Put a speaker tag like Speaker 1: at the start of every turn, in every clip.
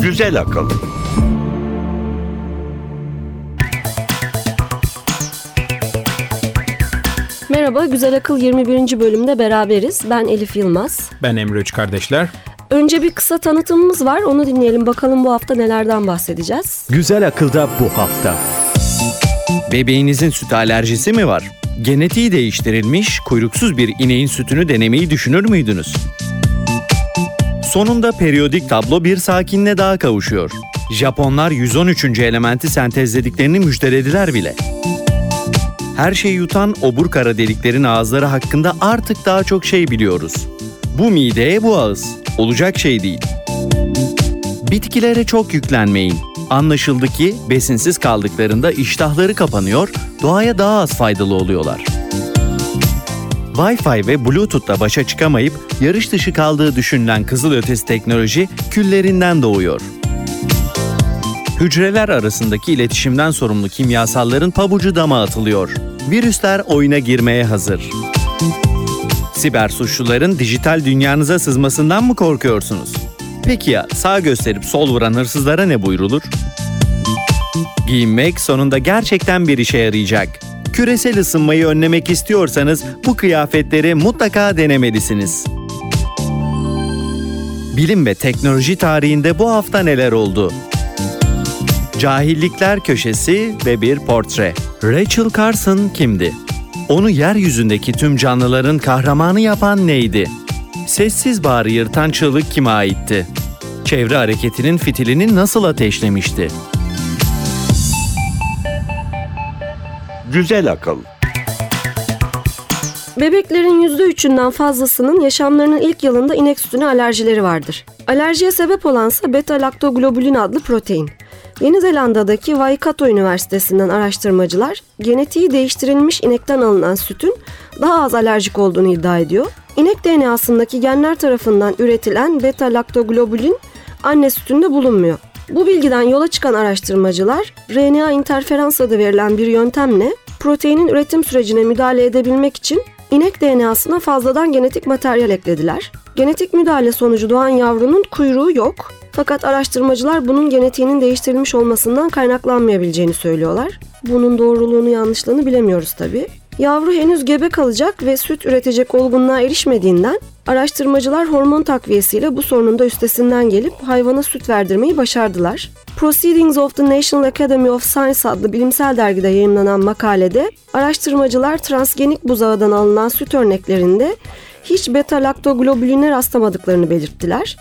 Speaker 1: Güzel akıl.
Speaker 2: Merhaba, Güzel Akıl 21. bölümde beraberiz. Ben Elif Yılmaz.
Speaker 3: Ben Emre Üç Kardeşler.
Speaker 2: Önce bir kısa tanıtımımız var. Onu dinleyelim. Bakalım bu hafta nelerden bahsedeceğiz.
Speaker 4: Güzel akılda bu hafta.
Speaker 5: Bebeğinizin süt alerjisi mi var? Genetiği değiştirilmiş, kuyruksuz bir ineğin sütünü denemeyi düşünür müydünüz? Sonunda periyodik tablo bir sakinle daha kavuşuyor. Japonlar 113. elementi sentezlediklerini müjdelediler bile. Her şeyi yutan obur kara deliklerin ağızları hakkında artık daha çok şey biliyoruz. Bu mideye bu ağız. Olacak şey değil. Bitkilere çok yüklenmeyin. Anlaşıldı ki besinsiz kaldıklarında iştahları kapanıyor, doğaya daha az faydalı oluyorlar. Wi-Fi ve Bluetooth'la başa çıkamayıp yarış dışı kaldığı düşünülen kızılötesi teknoloji küllerinden doğuyor. Hücreler arasındaki iletişimden sorumlu kimyasalların pabucu dama atılıyor. Virüsler oyuna girmeye hazır. Siber suçluların dijital dünyanıza sızmasından mı korkuyorsunuz? Peki ya sağ gösterip sol vuran hırsızlara ne buyrulur? Giyinmek sonunda gerçekten bir işe yarayacak. Küresel ısınmayı önlemek istiyorsanız bu kıyafetleri mutlaka denemelisiniz. Bilim ve teknoloji tarihinde bu hafta neler oldu? Cahillikler Köşesi ve bir portre. Rachel Carson kimdi? Onu yeryüzündeki tüm canlıların kahramanı yapan neydi? Sessiz bağrı yırtan çığlık kime aitti? Çevre hareketinin fitilini nasıl ateşlemişti?
Speaker 1: Güzel akıl.
Speaker 2: Bebeklerin %3'ünden fazlasının yaşamlarının ilk yılında inek sütüne alerjileri vardır. Alerjiye sebep olansa beta-laktoglobulin adlı protein. Yeni Zelanda'daki Waikato Üniversitesi'nden araştırmacılar genetiği değiştirilmiş inekten alınan sütün daha az alerjik olduğunu iddia ediyor. İnek DNA'sındaki genler tarafından üretilen beta-laktoglobulin anne sütünde bulunmuyor. Bu bilgiden yola çıkan araştırmacılar RNA interferans adı verilen bir yöntemle proteinin üretim sürecine müdahale edebilmek için inek DNA'sına fazladan genetik materyal eklediler. Genetik müdahale sonucu doğan yavrunun kuyruğu yok fakat araştırmacılar bunun genetiğinin değiştirilmiş olmasından kaynaklanmayabileceğini söylüyorlar. Bunun doğruluğunu yanlışlığını bilemiyoruz tabi. Yavru henüz gebe kalacak ve süt üretecek olgunluğa erişmediğinden araştırmacılar hormon takviyesiyle bu sorunun da üstesinden gelip hayvana süt verdirmeyi başardılar. Proceedings of the National Academy of Science adlı bilimsel dergide yayınlanan makalede araştırmacılar transgenik buzağıdan alınan süt örneklerinde hiç beta laktoglobuline rastlamadıklarını belirttiler.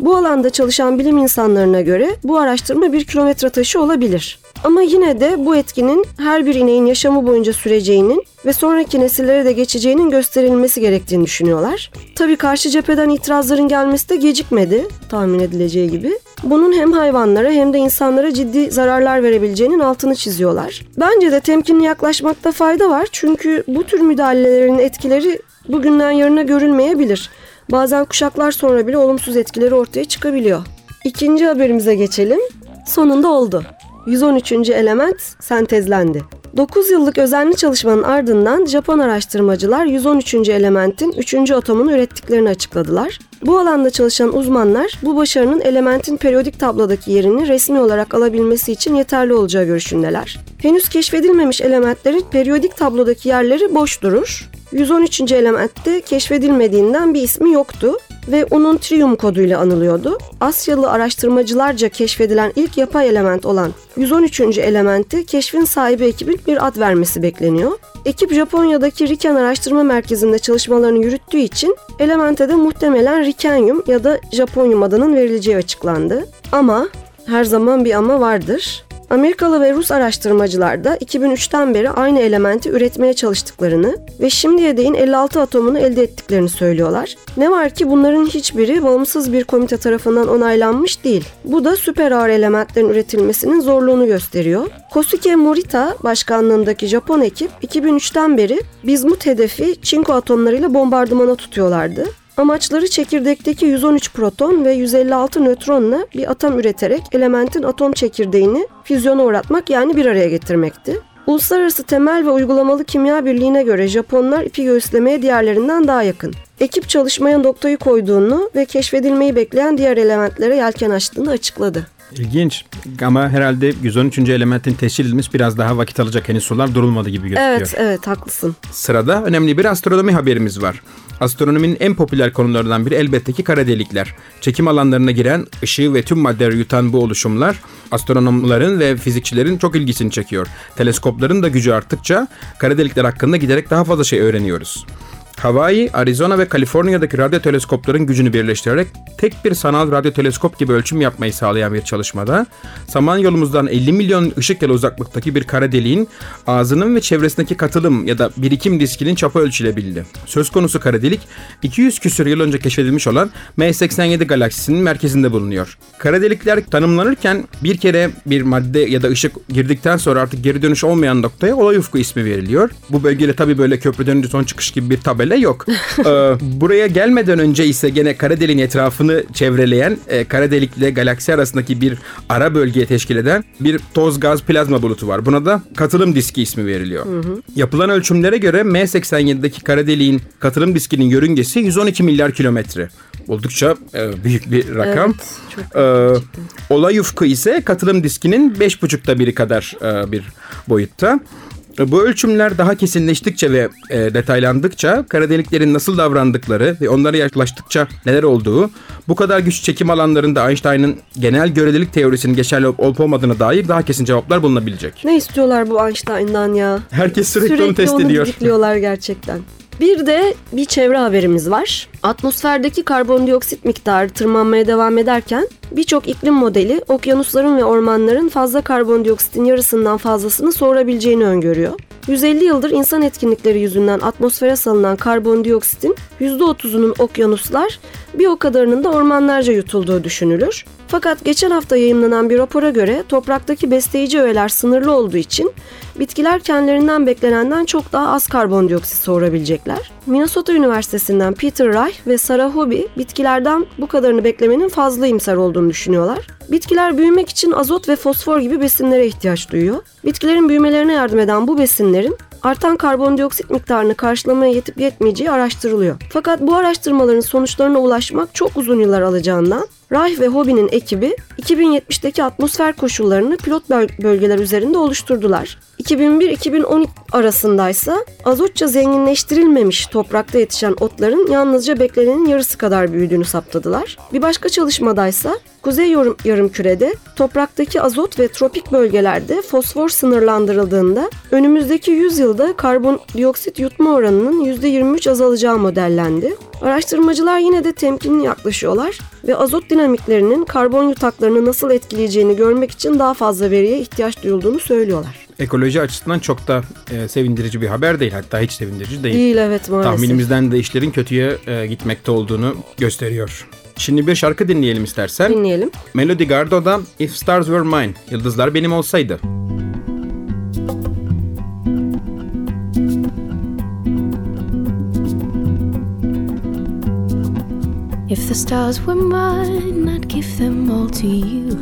Speaker 2: Bu alanda çalışan bilim insanlarına göre bu araştırma bir kilometre taşı olabilir. Ama yine de bu etkinin her bir ineğin yaşamı boyunca süreceğinin ve sonraki nesillere de geçeceğinin gösterilmesi gerektiğini düşünüyorlar. Tabii karşı cepheden itirazların gelmesi de gecikmedi tahmin edileceği gibi. Bunun hem hayvanlara hem de insanlara ciddi zararlar verebileceğinin altını çiziyorlar. Bence de temkinli yaklaşmakta fayda var çünkü bu tür müdahalelerin etkileri bugünden yarına görülmeyebilir. Bazen kuşaklar sonra bile olumsuz etkileri ortaya çıkabiliyor. İkinci haberimize geçelim. Sonunda oldu. 113. element sentezlendi. 9 yıllık özenli çalışmanın ardından Japon araştırmacılar 113. elementin 3. atomunu ürettiklerini açıkladılar. Bu alanda çalışan uzmanlar bu başarının elementin periyodik tablodaki yerini resmi olarak alabilmesi için yeterli olacağı görüşündeler. Henüz keşfedilmemiş elementlerin periyodik tablodaki yerleri boş durur. 113. elementte keşfedilmediğinden bir ismi yoktu ve onun triyum koduyla anılıyordu. Asyalı araştırmacılarca keşfedilen ilk yapay element olan 113. elementi keşfin sahibi ekibin bir ad vermesi bekleniyor. Ekip Japonya'daki Riken Araştırma Merkezi'nde çalışmalarını yürüttüğü için elemente de muhtemelen Rikenyum ya da Japonyum adının verileceği açıklandı. Ama her zaman bir ama vardır. Amerikalı ve Rus araştırmacılar da 2003'ten beri aynı elementi üretmeye çalıştıklarını ve şimdiye değin 56 atomunu elde ettiklerini söylüyorlar. Ne var ki bunların hiçbiri bağımsız bir komite tarafından onaylanmış değil. Bu da süper ağır elementlerin üretilmesinin zorluğunu gösteriyor. Kosuke Morita başkanlığındaki Japon ekip 2003'ten beri bizmut hedefi çinko atomlarıyla bombardımana tutuyorlardı. Amaçları çekirdekteki 113 proton ve 156 nötronla bir atom üreterek elementin atom çekirdeğini füzyona uğratmak yani bir araya getirmekti. Uluslararası Temel ve Uygulamalı Kimya Birliği'ne göre Japonlar ipi göğüslemeye diğerlerinden daha yakın. Ekip çalışmaya noktayı koyduğunu ve keşfedilmeyi bekleyen diğer elementlere yelken açtığını açıkladı.
Speaker 3: İlginç ama herhalde 113. elementin teşkil edilmesi biraz daha vakit alacak. Henüz sorular durulmadı gibi gözüküyor.
Speaker 2: Evet, evet haklısın.
Speaker 3: Sırada önemli bir astronomi haberimiz var. Astronominin en popüler konularından biri elbette ki kara delikler. Çekim alanlarına giren ışığı ve tüm maddeleri yutan bu oluşumlar astronomların ve fizikçilerin çok ilgisini çekiyor. Teleskopların da gücü arttıkça kara delikler hakkında giderek daha fazla şey öğreniyoruz. Hawaii, Arizona ve Kaliforniya'daki radyo teleskopların gücünü birleştirerek tek bir sanal radyo teleskop gibi ölçüm yapmayı sağlayan bir çalışmada Samanyolumuzdan 50 milyon ışık yılı uzaklıktaki bir kara deliğin ağzının ve çevresindeki katılım ya da birikim diskinin çapı ölçülebildi. Söz konusu kara delik 200 küsur yıl önce keşfedilmiş olan M87 galaksisinin merkezinde bulunuyor. Kara delikler tanımlanırken bir kere bir madde ya da ışık girdikten sonra artık geri dönüş olmayan noktaya olay ufku ismi veriliyor. Bu bölgede tabii böyle köprüden önce son çıkış gibi bir tabela yok. ee, buraya gelmeden önce ise gene kara deliğin etrafını çevreleyen e, kara delikle galaksi arasındaki bir ara bölgeye teşkil eden bir toz gaz plazma bulutu var. Buna da katılım diski ismi veriliyor. Yapılan ölçümlere göre M87'deki kara deliğin katılım diskinin yörüngesi 112 milyar kilometre. Oldukça e, büyük bir rakam.
Speaker 2: Evet, çok
Speaker 3: Ee, olay ufku ise katılım diskinin 5,5'ta biri kadar e, bir boyutta. Bu ölçümler daha kesinleştikçe ve e, detaylandıkça kara deliklerin nasıl davrandıkları ve onlara yaklaştıkça neler olduğu, bu kadar güç çekim alanlarında Einstein'ın genel görelilik teorisinin geçerli olup olmadığına dair daha kesin cevaplar bulunabilecek.
Speaker 2: Ne istiyorlar bu Einstein'dan ya?
Speaker 3: Herkes sürekli, onu test ediyor.
Speaker 2: didikliyorlar gerçekten. Bir de bir çevre haberimiz var. Atmosferdeki karbondioksit miktarı tırmanmaya devam ederken birçok iklim modeli okyanusların ve ormanların fazla karbondioksitin yarısından fazlasını soğurabileceğini öngörüyor. 150 yıldır insan etkinlikleri yüzünden atmosfere salınan karbondioksitin %30'unun okyanuslar, bir o kadarının da ormanlarca yutulduğu düşünülür. Fakat geçen hafta yayımlanan bir rapora göre topraktaki besleyici öğeler sınırlı olduğu için bitkiler kendilerinden beklenenden çok daha az karbondioksit soğurabilecekler. Minnesota Üniversitesi'nden Peter Reich ve Sarah Hobby bitkilerden bu kadarını beklemenin fazla imsar olduğunu düşünüyorlar. Bitkiler büyümek için azot ve fosfor gibi besinlere ihtiyaç duyuyor. Bitkilerin büyümelerine yardım eden bu besinlerin artan karbondioksit miktarını karşılamaya yetip yetmeyeceği araştırılıyor. Fakat bu araştırmaların sonuçlarına ulaşmak çok uzun yıllar alacağından Reich ve Hobby'nin ekibi 2070'teki atmosfer koşullarını pilot böl- bölgeler üzerinde oluşturdular. 2001-2012 arasındaysa azotça zenginleştirilmemiş toprakta yetişen otların yalnızca beklenenin yarısı kadar büyüdüğünü saptadılar. Bir başka çalışmadaysa Kuzey yarım, yarımkürede topraktaki azot ve tropik bölgelerde fosfor sınırlandırıldığında önümüzdeki 100 yılda karbondioksit yutma oranının %23 azalacağı modellendi. Araştırmacılar yine de temkinli yaklaşıyorlar ve azot dinamiklerinin karbon yutaklarını nasıl etkileyeceğini görmek için daha fazla veriye ihtiyaç duyulduğunu söylüyorlar.
Speaker 3: Ekoloji açısından çok da e, sevindirici bir haber değil. Hatta hiç sevindirici değil.
Speaker 2: Değil evet maalesef.
Speaker 3: Tahminimizden de işlerin kötüye e, gitmekte olduğunu gösteriyor. Şimdi bir şarkı dinleyelim istersen.
Speaker 2: Dinleyelim.
Speaker 3: Melody Gardot'da If Stars Were Mine, Yıldızlar Benim Olsaydı.
Speaker 4: If the stars were mine, I'd give them all to you.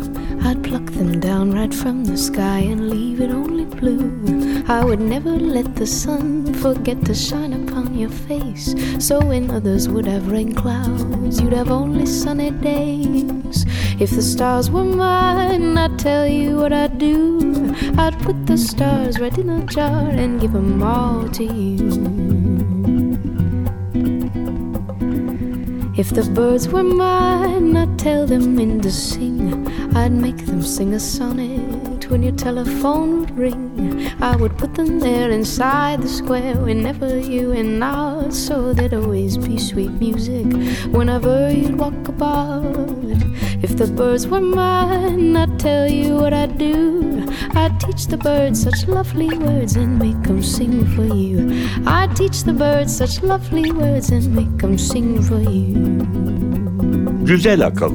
Speaker 4: I'd pluck them down right from the sky and leave it only blue. I would never let the sun forget to shine upon your face. So when others would have rain clouds, you'd have only sunny days. If the stars were mine, I'd tell you what I'd do. I'd put the stars right in a jar and give them all to you. If the birds were mine, I'd tell them in to sing. I'd make them sing a sonnet when your telephone would ring. I would put them there inside the square whenever you and I, so there'd always be sweet music whenever you'd walk about. If the birds were mine, I'd tell you what I'd do. I'd teach the birds such lovely words and make them sing for you. I'd teach the birds such lovely words and make them sing for you.
Speaker 1: Güzel akıl.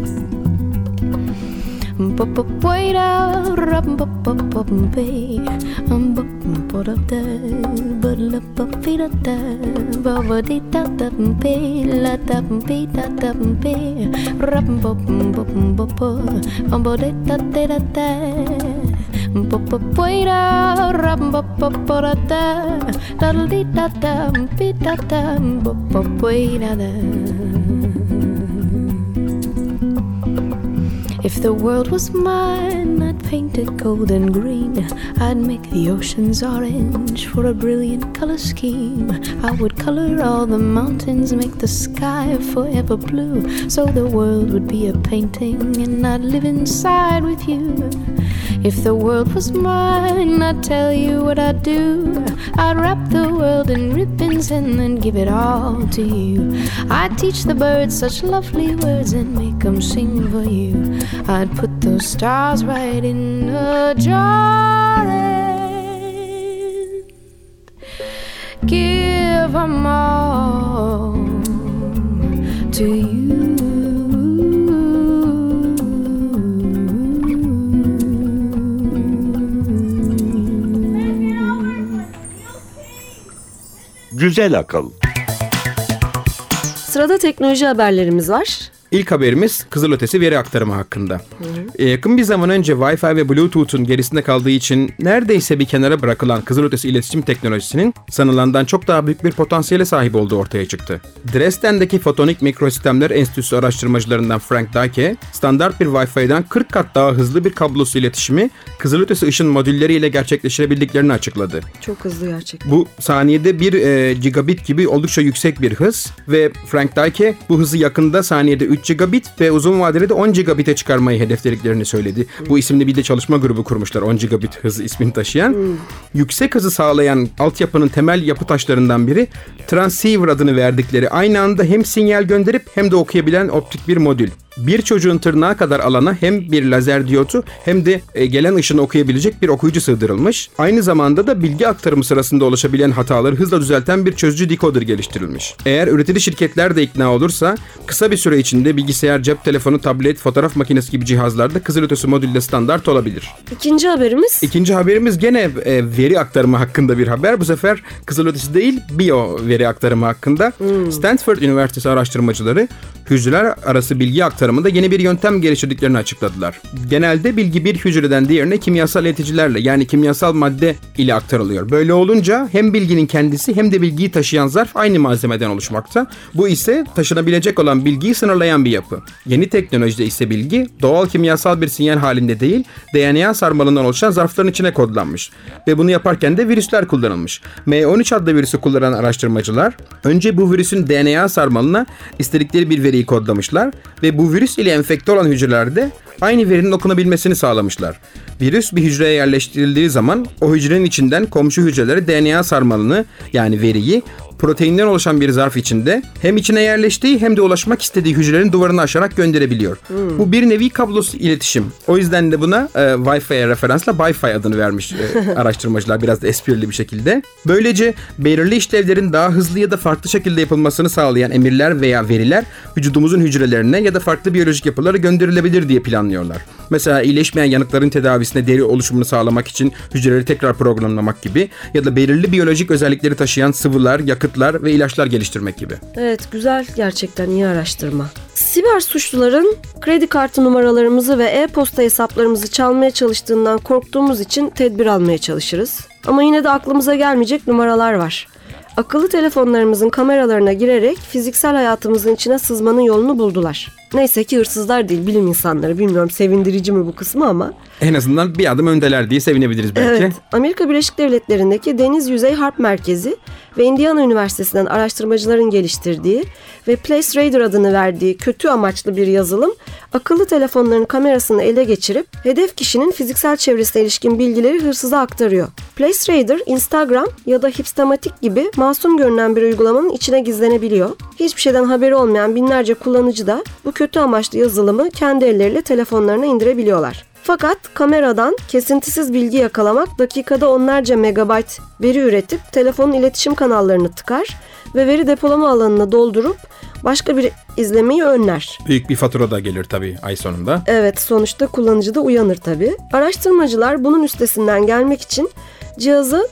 Speaker 4: If the world was mine, I'd paint it gold and green. I'd make the oceans orange for a brilliant color scheme. I would color all the mountains, make the sky forever blue. So the world would be a painting, and I'd live inside with you. If the world was mine, I'd tell you what I'd do. I'd wrap the world in ribbons and then give it all to you. I'd teach the birds such lovely words and make them sing for you. I'd put those stars right in a jar and give them all to you.
Speaker 1: Güzel akıl.
Speaker 2: Sırada teknoloji haberlerimiz var.
Speaker 3: İlk haberimiz kızılötesi veri aktarımı hakkında. Ee, yakın bir zaman önce Wi-Fi ve Bluetooth'un gerisinde kaldığı için neredeyse bir kenara bırakılan kızılötesi iletişim teknolojisinin sanılandan çok daha büyük bir potansiyele sahip olduğu ortaya çıktı. Dresden'deki Fotonik Mikrosistemler Enstitüsü araştırmacılarından Frank Dake, standart bir Wi-Fi'den 40 kat daha hızlı bir kablosuz iletişimi kızılötesi ışın modülleriyle gerçekleştirebildiklerini açıkladı.
Speaker 2: Çok hızlı gerçekten.
Speaker 3: Bu saniyede 1 e, gigabit gibi oldukça yüksek bir hız ve Frank Dake bu hızı yakında saniyede 3 gigabit ve uzun vadede de 10 gigabit'e çıkarmayı hedeflediklerini söyledi. Bu isimli bir de çalışma grubu kurmuşlar 10 gigabit hız ismini taşıyan. Yüksek hızı sağlayan altyapının temel yapı taşlarından biri transceiver adını verdikleri aynı anda hem sinyal gönderip hem de okuyabilen optik bir modül. Bir çocuğun tırnağı kadar alana hem bir lazer diyotu hem de e, gelen ışını okuyabilecek bir okuyucu sığdırılmış. Aynı zamanda da bilgi aktarımı sırasında oluşabilen hataları hızla düzelten bir çözücü decoder geliştirilmiş. Eğer üretici şirketler de ikna olursa kısa bir süre içinde bilgisayar, cep telefonu, tablet, fotoğraf makinesi gibi cihazlarda kızılötesi modülle standart olabilir.
Speaker 2: İkinci haberimiz
Speaker 3: İkinci haberimiz gene e, veri aktarımı hakkında bir haber. Bu sefer kızılötesi değil, biyo veri aktarımı hakkında. Stanford Üniversitesi araştırmacıları hücreler arası bilgi aktarımında yeni bir yöntem geliştirdiklerini açıkladılar. Genelde bilgi bir hücreden diğerine kimyasal ileticilerle yani kimyasal madde ile aktarılıyor. Böyle olunca hem bilginin kendisi hem de bilgiyi taşıyan zarf aynı malzemeden oluşmakta. Bu ise taşınabilecek olan bilgiyi sınırlayan bir yapı. Yeni teknolojide ise bilgi doğal kimyasal bir sinyal halinde değil, DNA sarmalından oluşan zarfların içine kodlanmış. Ve bunu yaparken de virüsler kullanılmış. M13 adlı virüsü kullanan araştırmacılar önce bu virüsün DNA sarmalına istedikleri bir veriyi kodlamışlar ve bu virüs ile enfekte olan hücrelerde aynı verinin okunabilmesini sağlamışlar. Virüs bir hücreye yerleştirildiği zaman o hücrenin içinden komşu hücrelere DNA sarmalını yani veriyi proteinden oluşan bir zarf içinde hem içine yerleştiği hem de ulaşmak istediği hücrelerin duvarını aşarak gönderebiliyor. Bu bir nevi kablosuz iletişim. O yüzden de buna e, Wi-Fi'ye referansla Wi-Fi adını vermiş e, araştırmacılar biraz da esprili bir şekilde. Böylece belirli işlevlerin daha hızlı ya da farklı şekilde yapılmasını sağlayan emirler veya veriler vücudumuzun hücrelerine ya da farklı biyolojik yapılara gönderilebilir diye planlıyorlar. Mesela iyileşmeyen yanıkların tedavisine deri oluşumunu sağlamak için hücreleri tekrar programlamak gibi ya da belirli biyolojik özellikleri taşıyan sıvılar, yakıtlar ve ilaçlar geliştirmek gibi.
Speaker 2: Evet güzel gerçekten iyi araştırma. Siber suçluların kredi kartı numaralarımızı ve e-posta hesaplarımızı çalmaya çalıştığından korktuğumuz için tedbir almaya çalışırız. Ama yine de aklımıza gelmeyecek numaralar var. Akıllı telefonlarımızın kameralarına girerek fiziksel hayatımızın içine sızmanın yolunu buldular. Neyse ki hırsızlar değil bilim insanları. Bilmiyorum sevindirici mi bu kısmı ama.
Speaker 3: En azından bir adım öndeler diye sevinebiliriz belki.
Speaker 2: Evet. Amerika Birleşik Devletleri'ndeki Deniz Yüzey Harp Merkezi ve Indiana Üniversitesi'nden araştırmacıların geliştirdiği ve Place Radar adını verdiği kötü amaçlı bir yazılım akıllı telefonların kamerasını ele geçirip hedef kişinin fiziksel çevresine ilişkin bilgileri hırsıza aktarıyor. Place Radar, Instagram ya da Hipstamatik gibi masum görünen bir uygulamanın içine gizlenebiliyor. Hiçbir şeyden haberi olmayan binlerce kullanıcı da bu kötü amaçlı yazılımı kendi elleriyle telefonlarına indirebiliyorlar. Fakat kameradan kesintisiz bilgi yakalamak dakikada onlarca megabayt veri üretip telefonun iletişim kanallarını tıkar ve veri depolama alanını doldurup başka bir izlemeyi önler.
Speaker 3: Büyük bir fatura da gelir tabii ay sonunda.
Speaker 2: Evet sonuçta kullanıcı da uyanır tabii. Araştırmacılar bunun üstesinden gelmek için cihazı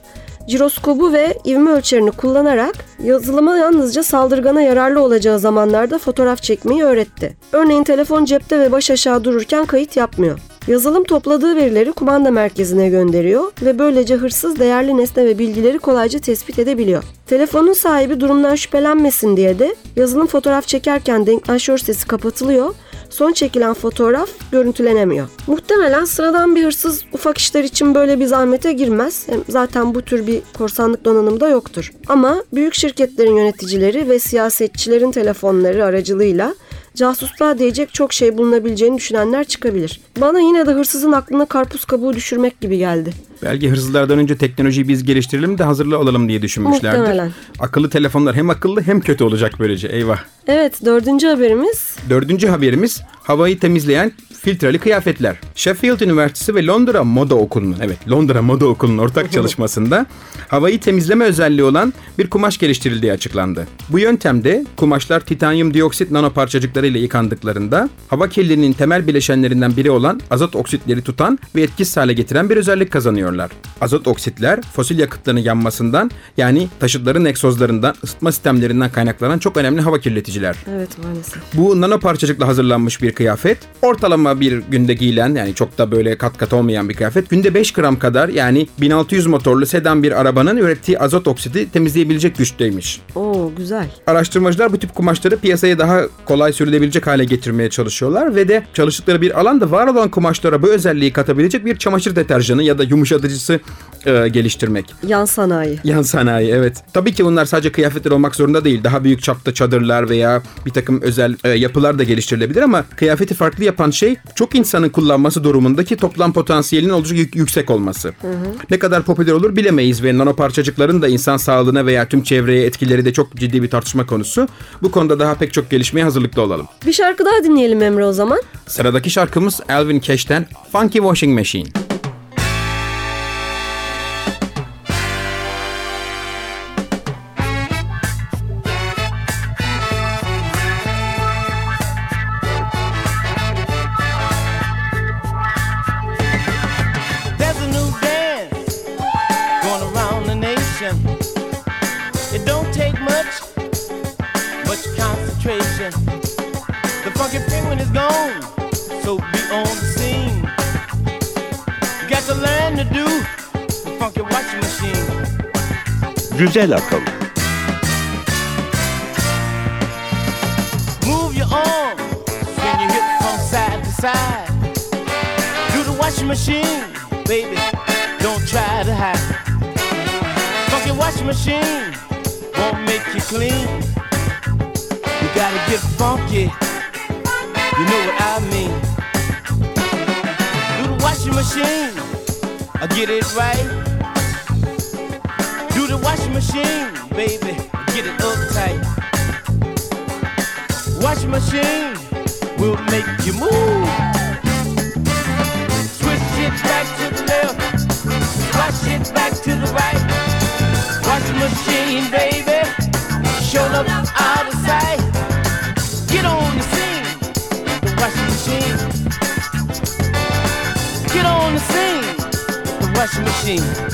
Speaker 2: jiroskobu ve ivme ölçerini kullanarak yazılıma yalnızca saldırgana yararlı olacağı zamanlarda fotoğraf çekmeyi öğretti. Örneğin telefon cepte ve baş aşağı dururken kayıt yapmıyor. Yazılım topladığı verileri kumanda merkezine gönderiyor ve böylece hırsız değerli nesne ve bilgileri kolayca tespit edebiliyor. Telefonun sahibi durumdan şüphelenmesin diye de yazılım fotoğraf çekerken denktaşör sesi kapatılıyor son çekilen fotoğraf görüntülenemiyor. Muhtemelen sıradan bir hırsız ufak işler için böyle bir zahmete girmez. Zaten bu tür bir korsanlık donanımı da yoktur. Ama büyük şirketlerin yöneticileri ve siyasetçilerin telefonları aracılığıyla casusluğa diyecek çok şey bulunabileceğini düşünenler çıkabilir. Bana yine de hırsızın aklına karpuz kabuğu düşürmek gibi geldi.
Speaker 3: Belki hırsızlardan önce teknolojiyi biz geliştirelim de hazırlı olalım diye düşünmüşlerdir.
Speaker 2: Muhtemelen.
Speaker 3: Akıllı telefonlar hem akıllı hem kötü olacak böylece. Eyvah.
Speaker 2: Evet dördüncü haberimiz
Speaker 3: Dördüncü haberimiz havayı temizleyen filtreli kıyafetler. Sheffield Üniversitesi ve Londra Moda Okulu'nun, evet Londra Moda Okulu'nun ortak çalışmasında havayı temizleme özelliği olan bir kumaş geliştirildiği açıklandı. Bu yöntemde kumaşlar titanyum dioksit nanoparçacıkları ile yıkandıklarında hava kirliliğinin temel bileşenlerinden biri olan azot oksitleri tutan ve etkisiz hale getiren bir özellik kazanıyorlar. Azot oksitler fosil yakıtların yanmasından yani taşıtların egzozlarından, ısıtma sistemlerinden kaynaklanan çok önemli hava kirleticiler.
Speaker 2: evet maalesef.
Speaker 3: Bu nano parçacıkla hazırlanmış bir kıyafet. Ortalama bir günde giyilen yani çok da böyle kat kat olmayan bir kıyafet. Günde 5 gram kadar yani 1600 motorlu sedan bir arabanın ürettiği azot oksidi temizleyebilecek güçteymiş.
Speaker 2: Oo güzel.
Speaker 3: Araştırmacılar bu tip kumaşları piyasaya daha kolay sürülebilecek hale getirmeye çalışıyorlar ve de çalıştıkları bir alanda var olan kumaşlara bu özelliği katabilecek bir çamaşır deterjanı ya da yumuşatıcısı e, geliştirmek.
Speaker 2: Yan sanayi.
Speaker 3: Yan sanayi evet. Tabii ki bunlar sadece kıyafetler olmak zorunda değil. Daha büyük çapta çadırlar veya bir takım özel e, yapılar da geliştirilebilir ama kıyafeti farklı yapan şey çok insanın kullanması durumundaki toplam potansiyelinin oldukça yük- yüksek olması. Ne kadar popüler olur bilemeyiz ve nanoparçacıkların da insan sağlığına veya tüm çevreye etkileri de çok ciddi bir tartışma konusu. Bu konuda daha pek çok gelişmeye hazırlıklı olalım.
Speaker 2: Bir şarkı daha dinleyelim Emre o zaman.
Speaker 3: Sıradaki şarkımız Alvin Cash'ten Funky Washing Machine.
Speaker 1: Güzel akıl.
Speaker 6: Move your from side to side. Do the washing machine, baby. Don't try to hide. Funky washing machine won't make you clean. You gotta get funky. You know what I mean. Do the washing machine, I get it right. The washing machine, baby, get it uptight. Washing machine will make you move. Switch it back to the left, wash it back to the right. Washing machine, baby, showing up out of sight. Get on the scene, the washing machine. Get on the scene, the washing machine.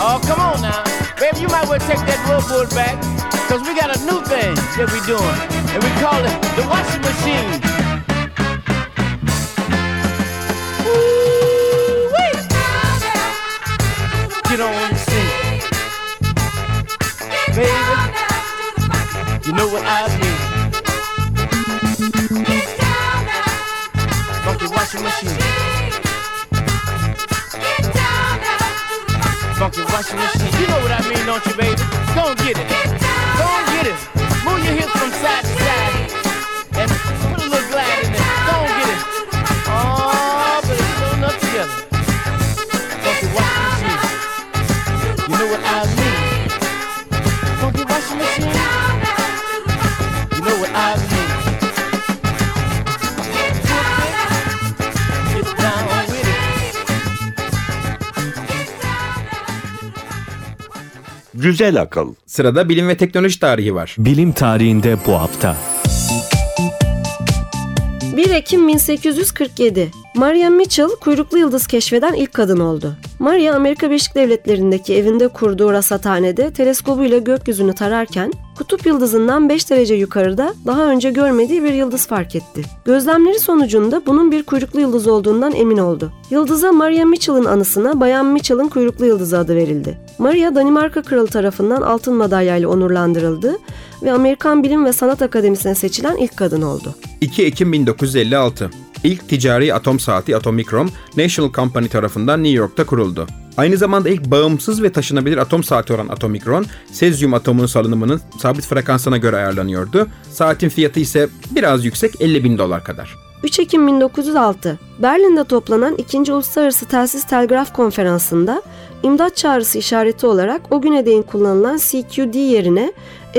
Speaker 6: Oh, come on now. Baby, you might well take that rubberboard back. Cause we got a new thing that we doing. And we call it the washing machine. Funky washing machine. You know what I mean, don't you, baby? Go and get it. Go and get it. Move your hips from side to side. And put a little glide in there. Go and get it. Oh, but it's still not together. Funky washing machine. You know what I
Speaker 1: Güzel akıl.
Speaker 3: Sırada bilim ve teknoloji tarihi var.
Speaker 7: Bilim tarihinde bu hafta.
Speaker 2: 1 Ekim 1847. Maria Mitchell kuyruklu yıldız keşfeden ilk kadın oldu. Maria Amerika Birleşik Devletleri'ndeki evinde kurduğu rasathanede teleskobuyla gökyüzünü tararken kutup yıldızından 5 derece yukarıda daha önce görmediği bir yıldız fark etti. Gözlemleri sonucunda bunun bir kuyruklu yıldız olduğundan emin oldu. Yıldıza Maria Mitchell'ın anısına Bayan Mitchell'ın kuyruklu yıldızı adı verildi. Maria Danimarka Kralı tarafından altın madalyayla onurlandırıldı ve Amerikan Bilim ve Sanat Akademisi'ne seçilen ilk kadın oldu.
Speaker 3: 2 Ekim 1956. İlk ticari atom saati Atomikron, National Company tarafından New York'ta kuruldu. Aynı zamanda ilk bağımsız ve taşınabilir atom saati olan Atomikron, sezyum atomunun salınımının sabit frekansına göre ayarlanıyordu. Saatin fiyatı ise biraz yüksek 50 bin dolar kadar.
Speaker 2: 3 Ekim 1906 Berlin'de toplanan 2. Uluslararası Telsiz Telgraf Konferansı'nda imdat çağrısı işareti olarak o güne değin kullanılan CQD yerine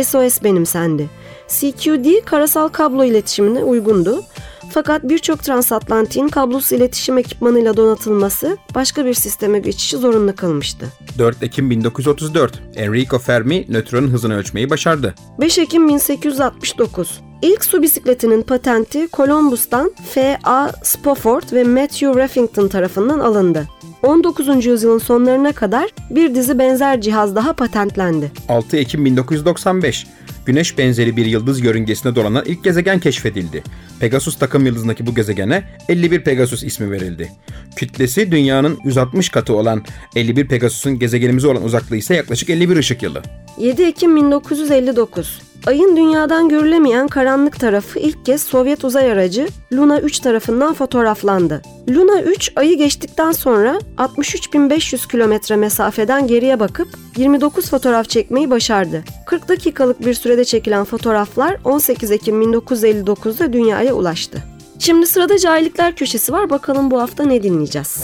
Speaker 2: SOS benimsendi. CQD karasal kablo iletişimine uygundu. Fakat birçok transatlantiğin kablosuz iletişim ekipmanıyla donatılması başka bir sisteme geçişi zorunlu kılmıştı.
Speaker 3: 4 Ekim 1934. Enrico Fermi nötronun hızını ölçmeyi başardı.
Speaker 2: 5 Ekim 1869 İlk su bisikletinin patenti Columbus'tan F.A. Spofford ve Matthew Raffington tarafından alındı. 19. yüzyılın sonlarına kadar bir dizi benzer cihaz daha patentlendi.
Speaker 3: 6 Ekim 1995. Güneş benzeri bir yıldız yörüngesine dolanan ilk gezegen keşfedildi. Pegasus takım yıldızındaki bu gezegene 51 Pegasus ismi verildi. Kütlesi dünyanın 160 katı olan 51 Pegasus'un gezegenimize olan uzaklığı ise yaklaşık 51 ışık yılı.
Speaker 2: 7 Ekim 1959 Ayın dünyadan görülemeyen karanlık tarafı ilk kez Sovyet uzay aracı Luna 3 tarafından fotoğraflandı. Luna 3 ayı geçtikten sonra 63.500 kilometre mesafeden geriye bakıp 29 fotoğraf çekmeyi başardı. 40 dakikalık bir sürede çekilen fotoğraflar 18 Ekim 1959'da dünyaya ulaştı. Şimdi sırada cahillikler köşesi var. Bakalım bu hafta ne dinleyeceğiz?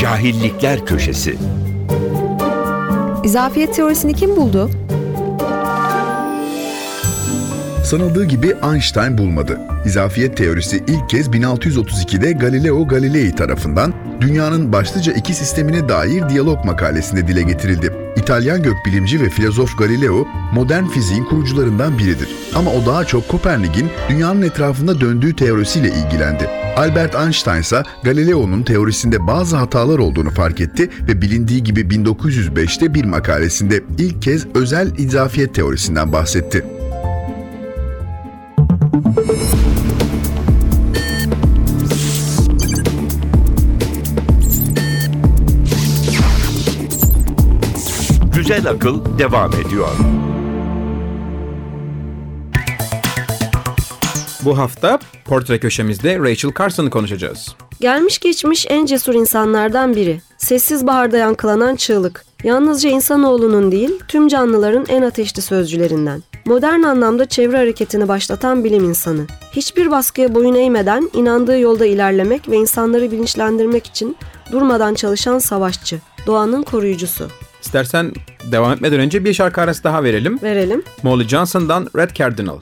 Speaker 1: Cahillikler Köşesi
Speaker 7: İzafiyet teorisini kim buldu?
Speaker 8: Sanıldığı gibi Einstein bulmadı. İzafiyet teorisi ilk kez 1632'de Galileo Galilei tarafından dünyanın başlıca iki sistemine dair diyalog makalesinde dile getirildi. İtalyan gökbilimci ve filozof Galileo modern fiziğin kurucularından biridir. Ama o daha çok Kopernik'in dünyanın etrafında döndüğü teorisiyle ilgilendi. Albert Einstein ise Galileo'nun teorisinde bazı hatalar olduğunu fark etti ve bilindiği gibi 1905'te bir makalesinde ilk kez özel izafiyet teorisinden bahsetti.
Speaker 1: Güzel Akıl devam ediyor.
Speaker 3: Bu hafta portre köşemizde Rachel Carson'ı konuşacağız.
Speaker 2: Gelmiş geçmiş en cesur insanlardan biri. Sessiz baharda yankılanan çığlık. Yalnızca insanoğlunun değil, tüm canlıların en ateşli sözcülerinden. Modern anlamda çevre hareketini başlatan bilim insanı. Hiçbir baskıya boyun eğmeden inandığı yolda ilerlemek ve insanları bilinçlendirmek için durmadan çalışan savaşçı. Doğanın koruyucusu.
Speaker 3: İstersen devam etmeden önce bir şarkı arası daha verelim.
Speaker 2: Verelim.
Speaker 3: Molly Johnson'dan Red Cardinal.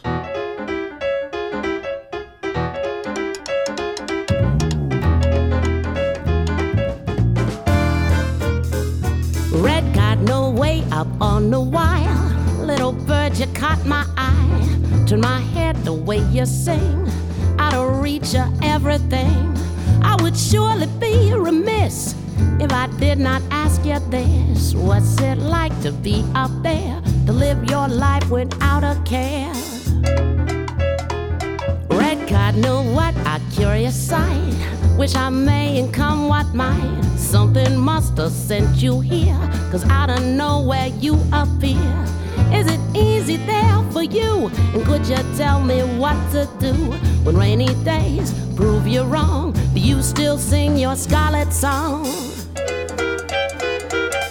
Speaker 9: Red cardinal way up on the wire. Little bird, you caught my eye. Turn my head the way you sing. Out of reach of everything. I would surely be remiss if I did not ask you this. What's it like to be up there? To live your life without a care? Red card cardinal, what a curious sight. Wish I may and come what might. Something must have sent you here. Cause out of nowhere you appear. Is it easy there for you? And could you tell me what to do when rainy days prove you wrong? Do you still sing your scarlet song?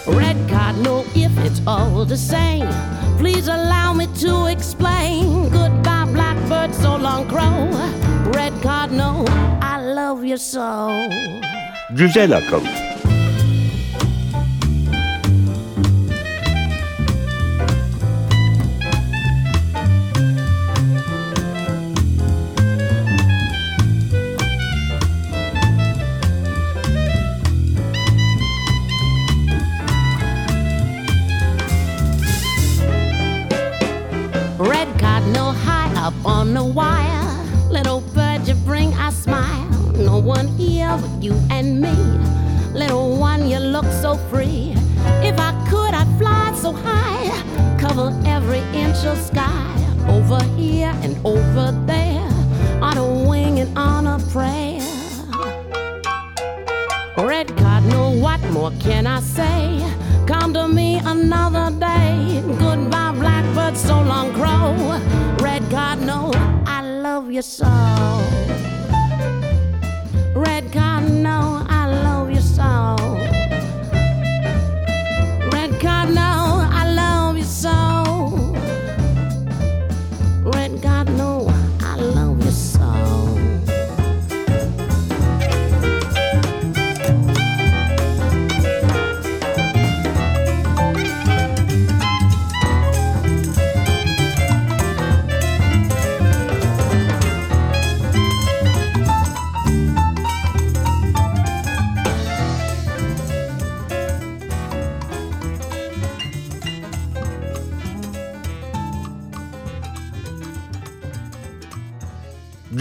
Speaker 9: Red card, cardinal, if it's all the same, please allow me to explain. Goodbye, blackbird, so long crow. Red card, cardinal, I love you so.
Speaker 1: Güzel Akıl
Speaker 9: Cardinal wire. Little bird, you bring a smile. No one here but you and me. Little one, you look so free. If I could, I'd fly so high, cover every inch of sky, over here and over there, on a wing and on a prayer. Red card, no, what more can I say? Come to me another day. Goodbye, blackbird, so long, crow. Red card, no, I love you so. Red card,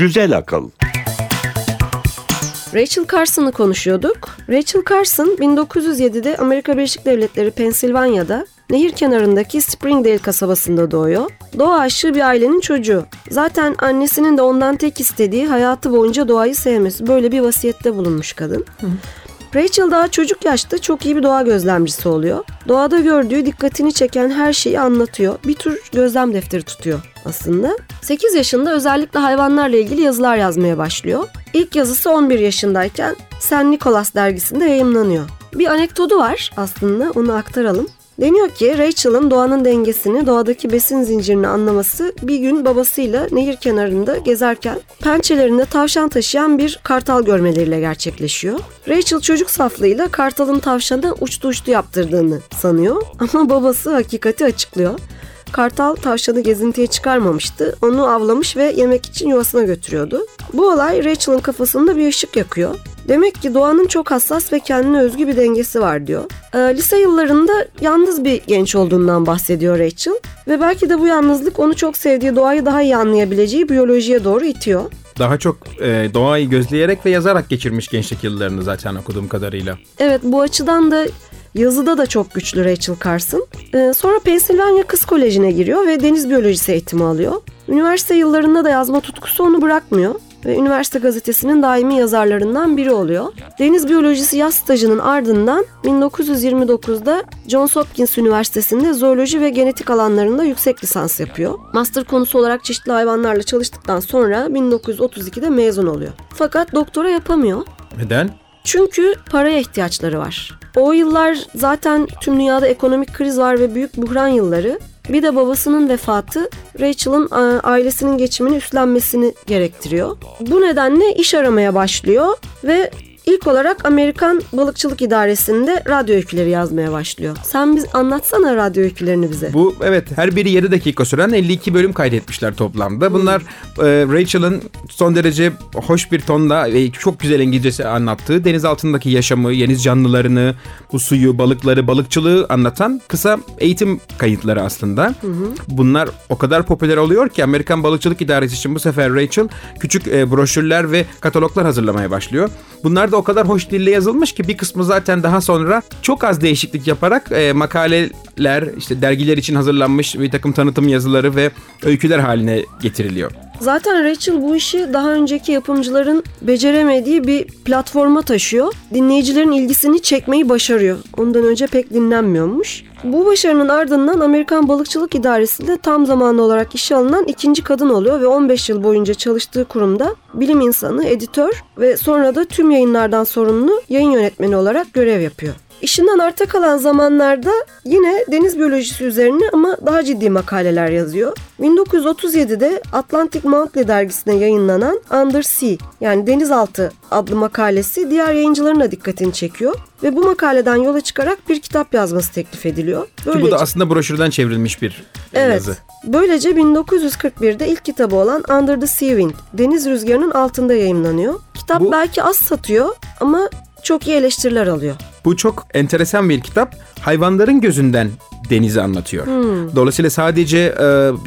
Speaker 1: Güzel akıl.
Speaker 2: Rachel Carson'ı konuşuyorduk. Rachel Carson 1907'de Amerika Birleşik Devletleri Pensilvanya'da nehir kenarındaki Springdale kasabasında doğuyor. Doğa aşığı bir ailenin çocuğu. Zaten annesinin de ondan tek istediği hayatı boyunca doğayı sevmesi. Böyle bir vasiyette bulunmuş kadın. Rachel daha çocuk yaşta çok iyi bir doğa gözlemcisi oluyor. Doğada gördüğü dikkatini çeken her şeyi anlatıyor. Bir tür gözlem defteri tutuyor aslında. 8 yaşında özellikle hayvanlarla ilgili yazılar yazmaya başlıyor. İlk yazısı 11 yaşındayken Sen Nicholas dergisinde yayımlanıyor. Bir anekdotu var aslında onu aktaralım. Deniyor ki Rachel'ın doğanın dengesini, doğadaki besin zincirini anlaması bir gün babasıyla nehir kenarında gezerken pençelerinde tavşan taşıyan bir kartal görmeleriyle gerçekleşiyor. Rachel çocuk saflığıyla kartalın tavşana uçtu uçtu yaptırdığını sanıyor ama babası hakikati açıklıyor. Kartal tavşanı gezintiye çıkarmamıştı. Onu avlamış ve yemek için yuvasına götürüyordu. Bu olay Rachel'ın kafasında bir ışık yakıyor. Demek ki doğanın çok hassas ve kendine özgü bir dengesi var diyor. Ee, lise yıllarında yalnız bir genç olduğundan bahsediyor Rachel. Ve belki de bu yalnızlık onu çok sevdiği doğayı daha iyi anlayabileceği biyolojiye doğru itiyor.
Speaker 3: Daha çok e, doğayı gözleyerek ve yazarak geçirmiş gençlik yıllarını zaten okuduğum kadarıyla.
Speaker 2: Evet bu açıdan da yazıda da çok güçlü Rachel Carson. Ee, sonra Pennsylvania Kız Koleji'ne giriyor ve deniz biyolojisi eğitimi alıyor. Üniversite yıllarında da yazma tutkusu onu bırakmıyor ve üniversite gazetesinin daimi yazarlarından biri oluyor. Deniz biyolojisi yaz stajının ardından 1929'da Johns Hopkins Üniversitesi'nde zooloji ve genetik alanlarında yüksek lisans yapıyor. Master konusu olarak çeşitli hayvanlarla çalıştıktan sonra 1932'de mezun oluyor. Fakat doktora yapamıyor.
Speaker 3: Neden?
Speaker 2: Çünkü paraya ihtiyaçları var. O yıllar zaten tüm dünyada ekonomik kriz var ve büyük buhran yılları. Bir de babasının vefatı Rachel'ın a, ailesinin geçimini üstlenmesini gerektiriyor. Bu nedenle iş aramaya başlıyor ve ilk olarak Amerikan Balıkçılık İdaresi'nde radyo öyküleri yazmaya başlıyor. Sen biz anlatsana radyo öykülerini bize.
Speaker 3: Bu evet her biri 7 dakika süren 52 bölüm kaydetmişler toplamda. Bunlar e, Rachel'ın son derece hoş bir tonda ve çok güzel İngilizcesi anlattığı deniz altındaki yaşamı, deniz canlılarını, bu suyu, balıkları, balıkçılığı anlatan kısa eğitim kayıtları aslında. Bunlar o kadar popüler oluyor ki Amerikan Balıkçılık İdaresi için bu sefer Rachel küçük e, broşürler ve kataloglar hazırlamaya başlıyor. Bunlar da o kadar hoş dille yazılmış ki bir kısmı zaten daha sonra çok az değişiklik yaparak e, makaleler, işte dergiler için hazırlanmış bir takım tanıtım yazıları ve öyküler haline getiriliyor.
Speaker 2: Zaten Rachel bu işi daha önceki yapımcıların beceremediği bir platforma taşıyor. Dinleyicilerin ilgisini çekmeyi başarıyor. Ondan önce pek dinlenmiyormuş. Bu başarının ardından Amerikan Balıkçılık İdaresi'nde tam zamanlı olarak işe alınan ikinci kadın oluyor ve 15 yıl boyunca çalıştığı kurumda bilim insanı, editör ve sonra da tüm yayınlardan sorumlu yayın yönetmeni olarak görev yapıyor. İşinden arta kalan zamanlarda yine deniz biyolojisi üzerine ama daha ciddi makaleler yazıyor. 1937'de Atlantic Monthly dergisine yayınlanan Under Sea yani Denizaltı adlı makalesi diğer yayıncıların da dikkatini çekiyor. Ve bu makaleden yola çıkarak bir kitap yazması teklif ediliyor.
Speaker 3: Ki bu da aslında broşürden çevrilmiş bir
Speaker 2: Evet.
Speaker 3: yazı.
Speaker 2: Böylece 1941'de ilk kitabı olan Under the Sea Wind, Deniz Rüzgarı'nın altında yayımlanıyor. Kitap
Speaker 3: Bu-
Speaker 2: belki az satıyor ama çok iyi eleştiriler alıyor.
Speaker 3: Bu çok enteresan bir kitap. Hayvanların gözünden denizi anlatıyor. Dolayısıyla sadece e,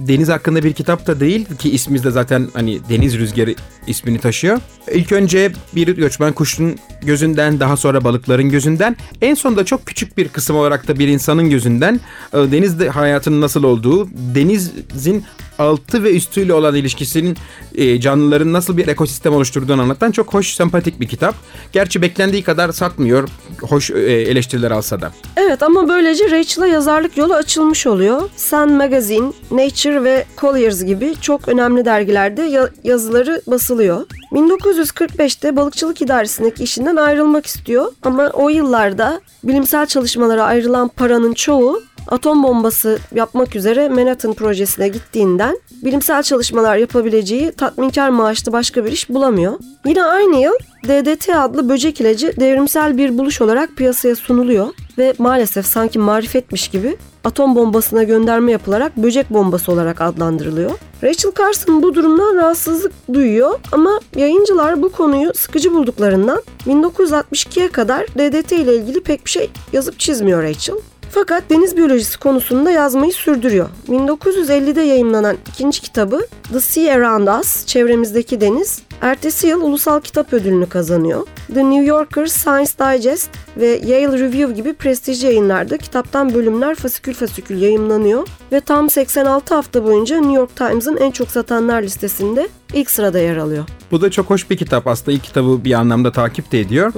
Speaker 3: deniz hakkında bir kitap da değil ki ismi de zaten hani deniz rüzgarı ismini taşıyor. İlk önce bir göçmen kuşun gözünden, daha sonra balıkların gözünden, en sonunda çok küçük bir kısım olarak da bir insanın gözünden e, denizde hayatının nasıl olduğu, denizin altı ve üstüyle olan ilişkisinin e, canlıların nasıl bir ekosistem oluşturduğunu anlatan çok hoş, sempatik bir kitap. Gerçi beklendiği kadar satmıyor, hoş e, eleştiriler alsa da.
Speaker 2: Evet ama böylece Rachel'a yazarlık yolu açılmış oluyor. Sun Magazine, Nature ve Collier's gibi çok önemli dergilerde ya- yazıları basılıyor. 1945'te balıkçılık idaresindeki işinden ayrılmak istiyor ama o yıllarda bilimsel çalışmalara ayrılan paranın çoğu atom bombası yapmak üzere Manhattan projesine gittiğinden bilimsel çalışmalar yapabileceği tatminkar maaşlı başka bir iş bulamıyor. Yine aynı yıl DDT adlı böcek ilacı devrimsel bir buluş olarak piyasaya sunuluyor ve maalesef sanki marifetmiş gibi atom bombasına gönderme yapılarak böcek bombası olarak adlandırılıyor. Rachel Carson bu durumdan rahatsızlık duyuyor ama yayıncılar bu konuyu sıkıcı bulduklarından 1962'ye kadar DDT ile ilgili pek bir şey yazıp çizmiyor Rachel. Fakat deniz biyolojisi konusunda yazmayı sürdürüyor. 1950'de yayımlanan ikinci kitabı The Sea Around Us, Çevremizdeki Deniz, ertesi yıl ulusal kitap ödülünü kazanıyor. The New Yorker, Science Digest ve Yale Review gibi prestijli yayınlarda kitaptan bölümler fasikül fasikül yayımlanıyor ve tam 86 hafta boyunca New York Times'ın en çok satanlar listesinde ilk sırada yer alıyor.
Speaker 3: Bu da çok hoş bir kitap aslında. İlk kitabı bir anlamda takip de ediyor.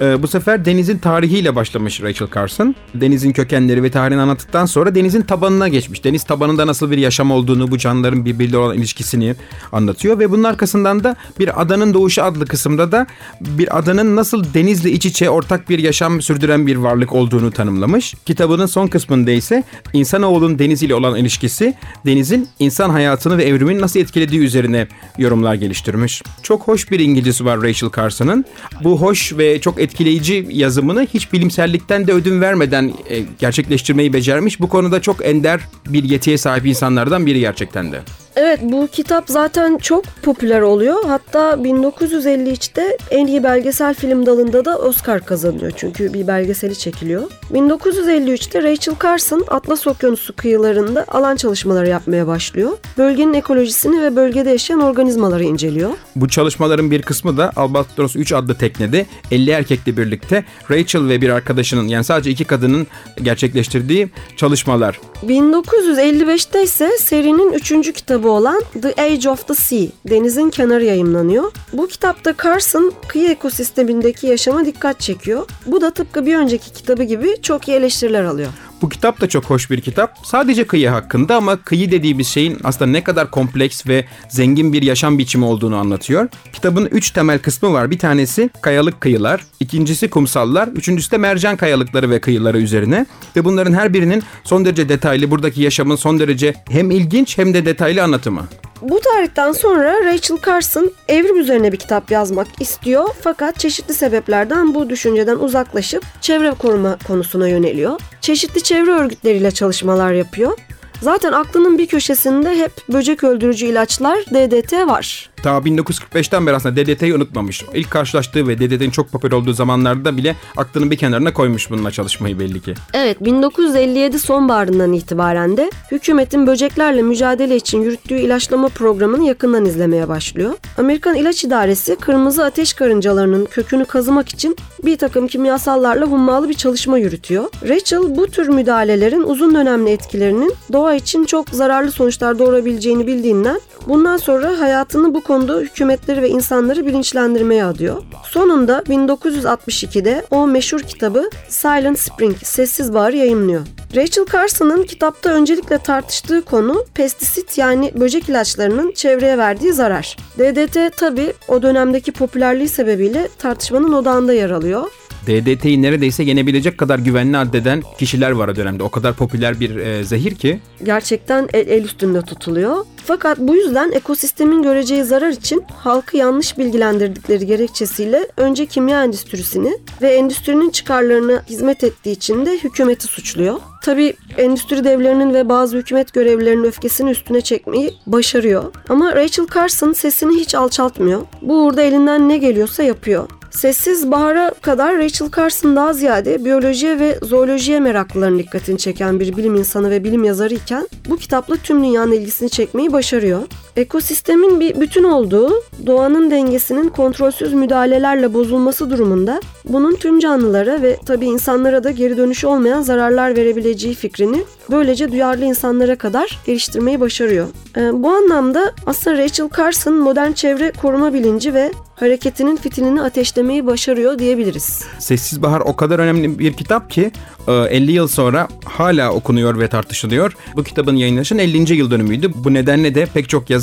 Speaker 3: Ee, bu sefer denizin tarihiyle başlamış Rachel Carson. Denizin kökenleri ve tarihini anlattıktan sonra denizin tabanına geçmiş. Deniz tabanında nasıl bir yaşam olduğunu, bu canlıların birbiriyle olan ilişkisini anlatıyor. Ve bunun arkasından da bir adanın doğuşu adlı kısımda da bir adanın nasıl denizle iç içe ortak bir yaşam sürdüren bir varlık olduğunu tanımlamış. Kitabının son kısmında ise insanoğlunun deniz ile olan ilişkisi, denizin insan hayatını ve evrimini nasıl etkilediği üzerine yorumlar geliştirmiş. Çok hoş bir İngilizcesi var Rachel Carson'ın. Bu hoş ve çok etkileyici yazımını hiç bilimsellikten de ödün vermeden e, gerçekleştirmeyi becermiş. Bu konuda çok ender bir yetiye sahip insanlardan biri gerçekten de.
Speaker 2: Evet bu kitap zaten çok popüler oluyor. Hatta 1953'te en iyi belgesel film dalında da Oscar kazanıyor. Çünkü bir belgeseli çekiliyor. 1953'te Rachel Carson Atlas Okyanusu kıyılarında alan çalışmaları yapmaya başlıyor. Bölgenin ekolojisini ve bölgede yaşayan organizmaları inceliyor.
Speaker 3: Bu çalışmaların bir kısmı da Albatros 3 adlı teknede 50 erkekle birlikte Rachel ve bir arkadaşının yani sadece iki kadının gerçekleştirdiği çalışmalar.
Speaker 2: 1955'te ise serinin üçüncü kitabı olan The Age of the Sea, Denizin Kenarı yayımlanıyor. Bu kitapta Carson kıyı ekosistemindeki yaşama dikkat çekiyor. Bu da tıpkı bir önceki kitabı gibi çok iyi eleştiriler alıyor.
Speaker 3: Bu kitap da çok hoş bir kitap. Sadece kıyı hakkında ama kıyı dediğimiz şeyin aslında ne kadar kompleks ve zengin bir yaşam biçimi olduğunu anlatıyor. Kitabın üç temel kısmı var. Bir tanesi kayalık kıyılar, ikincisi kumsallar, üçüncüsü de mercan kayalıkları ve kıyıları üzerine. Ve bunların her birinin son derece detaylı, buradaki yaşamın son derece hem ilginç hem de detaylı anlatımı.
Speaker 2: Bu tarihten sonra Rachel Carson evrim üzerine bir kitap yazmak istiyor fakat çeşitli sebeplerden bu düşünceden uzaklaşıp çevre koruma konusuna yöneliyor. Çeşitli çevre örgütleriyle çalışmalar yapıyor. Zaten aklının bir köşesinde hep böcek öldürücü ilaçlar DDT var.
Speaker 3: Ta 1945'ten beri aslında DDT'yi unutmamış. İlk karşılaştığı ve DDT'nin çok popüler olduğu zamanlarda bile aklının bir kenarına koymuş bununla çalışmayı belli ki.
Speaker 2: Evet 1957 sonbaharından itibaren de hükümetin böceklerle mücadele için yürüttüğü ilaçlama programını yakından izlemeye başlıyor. Amerikan İlaç İdaresi kırmızı ateş karıncalarının kökünü kazımak için bir takım kimyasallarla hummalı bir çalışma yürütüyor. Rachel bu tür müdahalelerin uzun dönemli etkilerinin doğa için çok zararlı sonuçlar doğurabileceğini bildiğinden bundan sonra hayatını bu konuda hükümetleri ve insanları bilinçlendirmeye adıyor. Sonunda 1962'de o meşhur kitabı Silent Spring, Sessiz Bahar yayımlıyor. Rachel Carson'ın kitapta öncelikle tartıştığı konu pestisit yani böcek ilaçlarının çevreye verdiği zarar. DDT tabi o dönemdeki popülerliği sebebiyle tartışmanın odağında yer alıyor.
Speaker 3: DDT'yi neredeyse yenebilecek kadar güvenli addeden kişiler var o dönemde. O kadar popüler bir e, zehir ki.
Speaker 2: Gerçekten el, el üstünde tutuluyor. Fakat bu yüzden ekosistemin göreceği zarar için halkı yanlış bilgilendirdikleri gerekçesiyle önce kimya endüstrisini ve endüstrinin çıkarlarına hizmet ettiği için de hükümeti suçluyor. Tabi endüstri devlerinin ve bazı hükümet görevlilerinin öfkesini üstüne çekmeyi başarıyor. Ama Rachel Carson sesini hiç alçaltmıyor. Bu uğurda elinden ne geliyorsa yapıyor. Sessiz Bahar'a kadar Rachel Carson daha ziyade biyolojiye ve zoolojiye meraklıların dikkatini çeken bir bilim insanı ve bilim yazarı iken bu kitapla tüm dünyanın ilgisini çekmeyi başarıyor. Ekosistemin bir bütün olduğu, doğanın dengesinin kontrolsüz müdahalelerle bozulması durumunda bunun tüm canlılara ve tabii insanlara da geri dönüşü olmayan zararlar verebileceği fikrini böylece duyarlı insanlara kadar geliştirmeyi başarıyor. Ee, bu anlamda aslında Rachel Carson modern çevre koruma bilinci ve hareketinin fitilini ateşlemeyi başarıyor diyebiliriz.
Speaker 3: Sessiz Bahar o kadar önemli bir kitap ki e, 50 yıl sonra hala okunuyor ve tartışılıyor. Bu kitabın yayınlanışının 50. yıl dönümüydü. Bu nedenle de pek çok yazar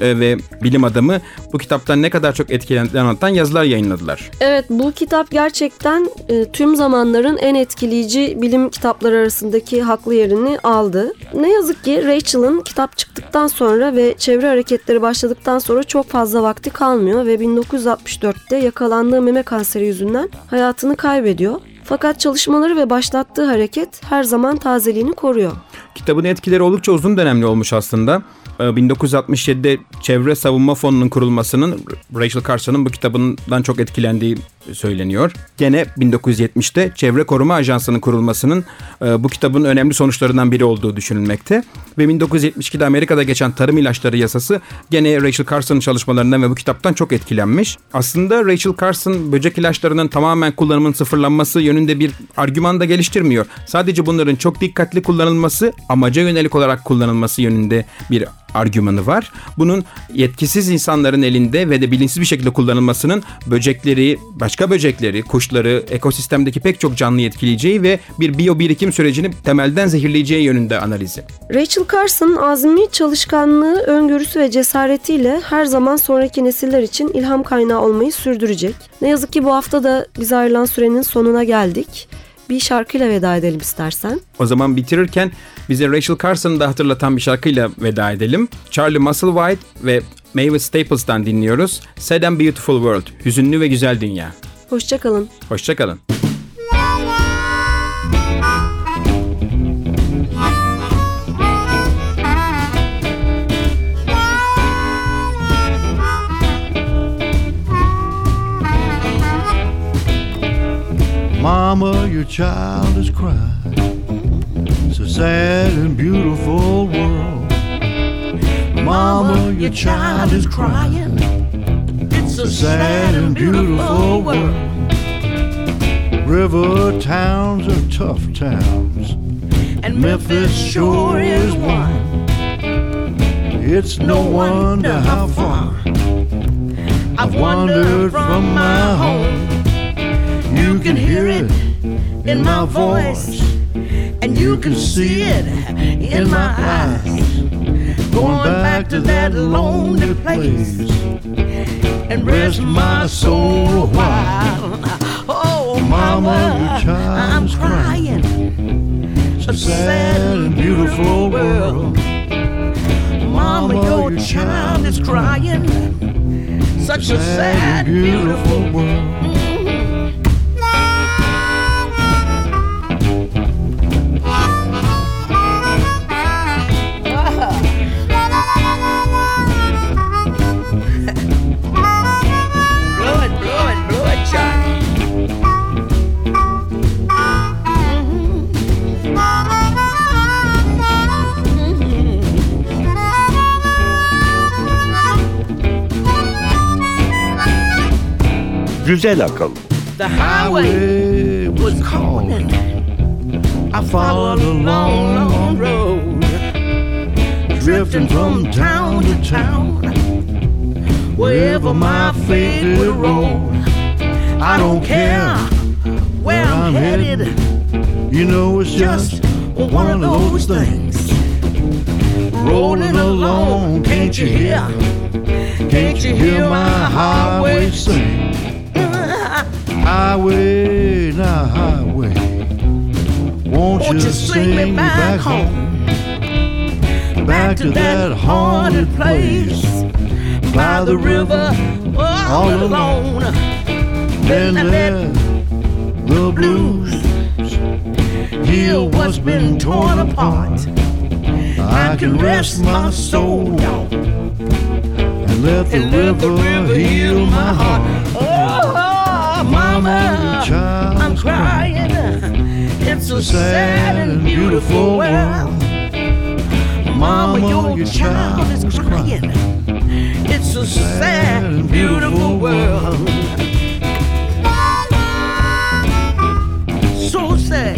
Speaker 3: e, ve bilim adamı bu kitaptan ne kadar çok etkilendiğini anlatan yazılar yayınladılar.
Speaker 2: Evet bu kitap gerçekten e, tüm zamanların en etkileyici bilim kitapları arasındaki haklı yerini aldı. Ne yazık ki Rachel'ın kitap çıktıktan sonra ve çevre hareketleri başladıktan sonra çok fazla vakti kalmıyor ve 1964'te yakalandığı meme kanseri yüzünden hayatını kaybediyor. Fakat çalışmaları ve başlattığı hareket her zaman tazeliğini koruyor.
Speaker 3: Kitabın etkileri oldukça uzun dönemli olmuş aslında. Ee, 1967'de Çevre Savunma Fonu'nun kurulmasının Rachel Carson'ın bu kitabından çok etkilendiği söyleniyor. Gene 1970'te Çevre Koruma Ajansı'nın kurulmasının e, bu kitabın önemli sonuçlarından biri olduğu düşünülmekte. Ve 1972'de Amerika'da geçen tarım ilaçları yasası gene Rachel Carson'ın çalışmalarından ve bu kitaptan çok etkilenmiş. Aslında Rachel Carson böcek ilaçlarının tamamen kullanımının sıfırlanması yönünde bir argüman da geliştirmiyor. Sadece bunların çok dikkatli kullanılması, amaca yönelik olarak kullanılması yönünde bir argümanı var. Bunun yetkisiz insanların elinde ve de bilinçsiz bir şekilde kullanılmasının böcekleri, başka böcekleri, kuşları, ekosistemdeki pek çok canlıyı etkileyeceği ve bir biyo birikim sürecini temelden zehirleyeceği yönünde analizi.
Speaker 2: Rachel Carson azmi, çalışkanlığı, öngörüsü ve cesaretiyle her zaman sonraki nesiller için ilham kaynağı olmayı sürdürecek. Ne yazık ki bu hafta da bize ayrılan sürenin sonuna geldik. Bir şarkıyla veda edelim istersen.
Speaker 3: O zaman bitirirken bize Rachel Carson'ı da hatırlatan bir şarkıyla veda edelim. Charlie Musselwhite ve Mavis Staples'tan dinliyoruz. Sad and Beautiful World, Hüzünlü ve Güzel Dünya.
Speaker 2: Hoşçakalın.
Speaker 3: Hoşçakalın.
Speaker 7: Mama, your child is crying. It's a sad and beautiful world. Mama, your child is crying. It's a sad and beautiful world. River towns are tough towns, and Memphis sure is one. It's no wonder how far I've wandered from my home. You can hear it in my voice, and you can see it in my eyes. Going back to that lonely place and rest my soul a while. Oh, mama, I'm crying. It's a sad and beautiful world. Mama, your child is crying. Such a sad, beautiful world.
Speaker 1: Güzel akıl.
Speaker 6: The highway was calling. I followed a long, long road, drifting from town to town. Wherever my fate would roll, I don't care where I'm headed.
Speaker 7: You know, it's
Speaker 6: Just
Speaker 7: just
Speaker 6: one of those things. Rolling along, can't you hear? Can't you hear my highway sing?
Speaker 7: Highway, now highway. Won't,
Speaker 6: Won't you sing me back home?
Speaker 7: Back to that haunted place
Speaker 6: by the river, all alone.
Speaker 7: Then let the blues
Speaker 6: Heal what's been torn apart.
Speaker 7: I can rest my soul
Speaker 6: down
Speaker 7: and let the
Speaker 6: and let the
Speaker 7: river
Speaker 6: river
Speaker 7: heal my heart.
Speaker 6: Oh,
Speaker 7: Mama, your child
Speaker 6: I'm crying. It's a sad and beautiful world. Mama, your child is crying. It's a sad and beautiful world. So sad.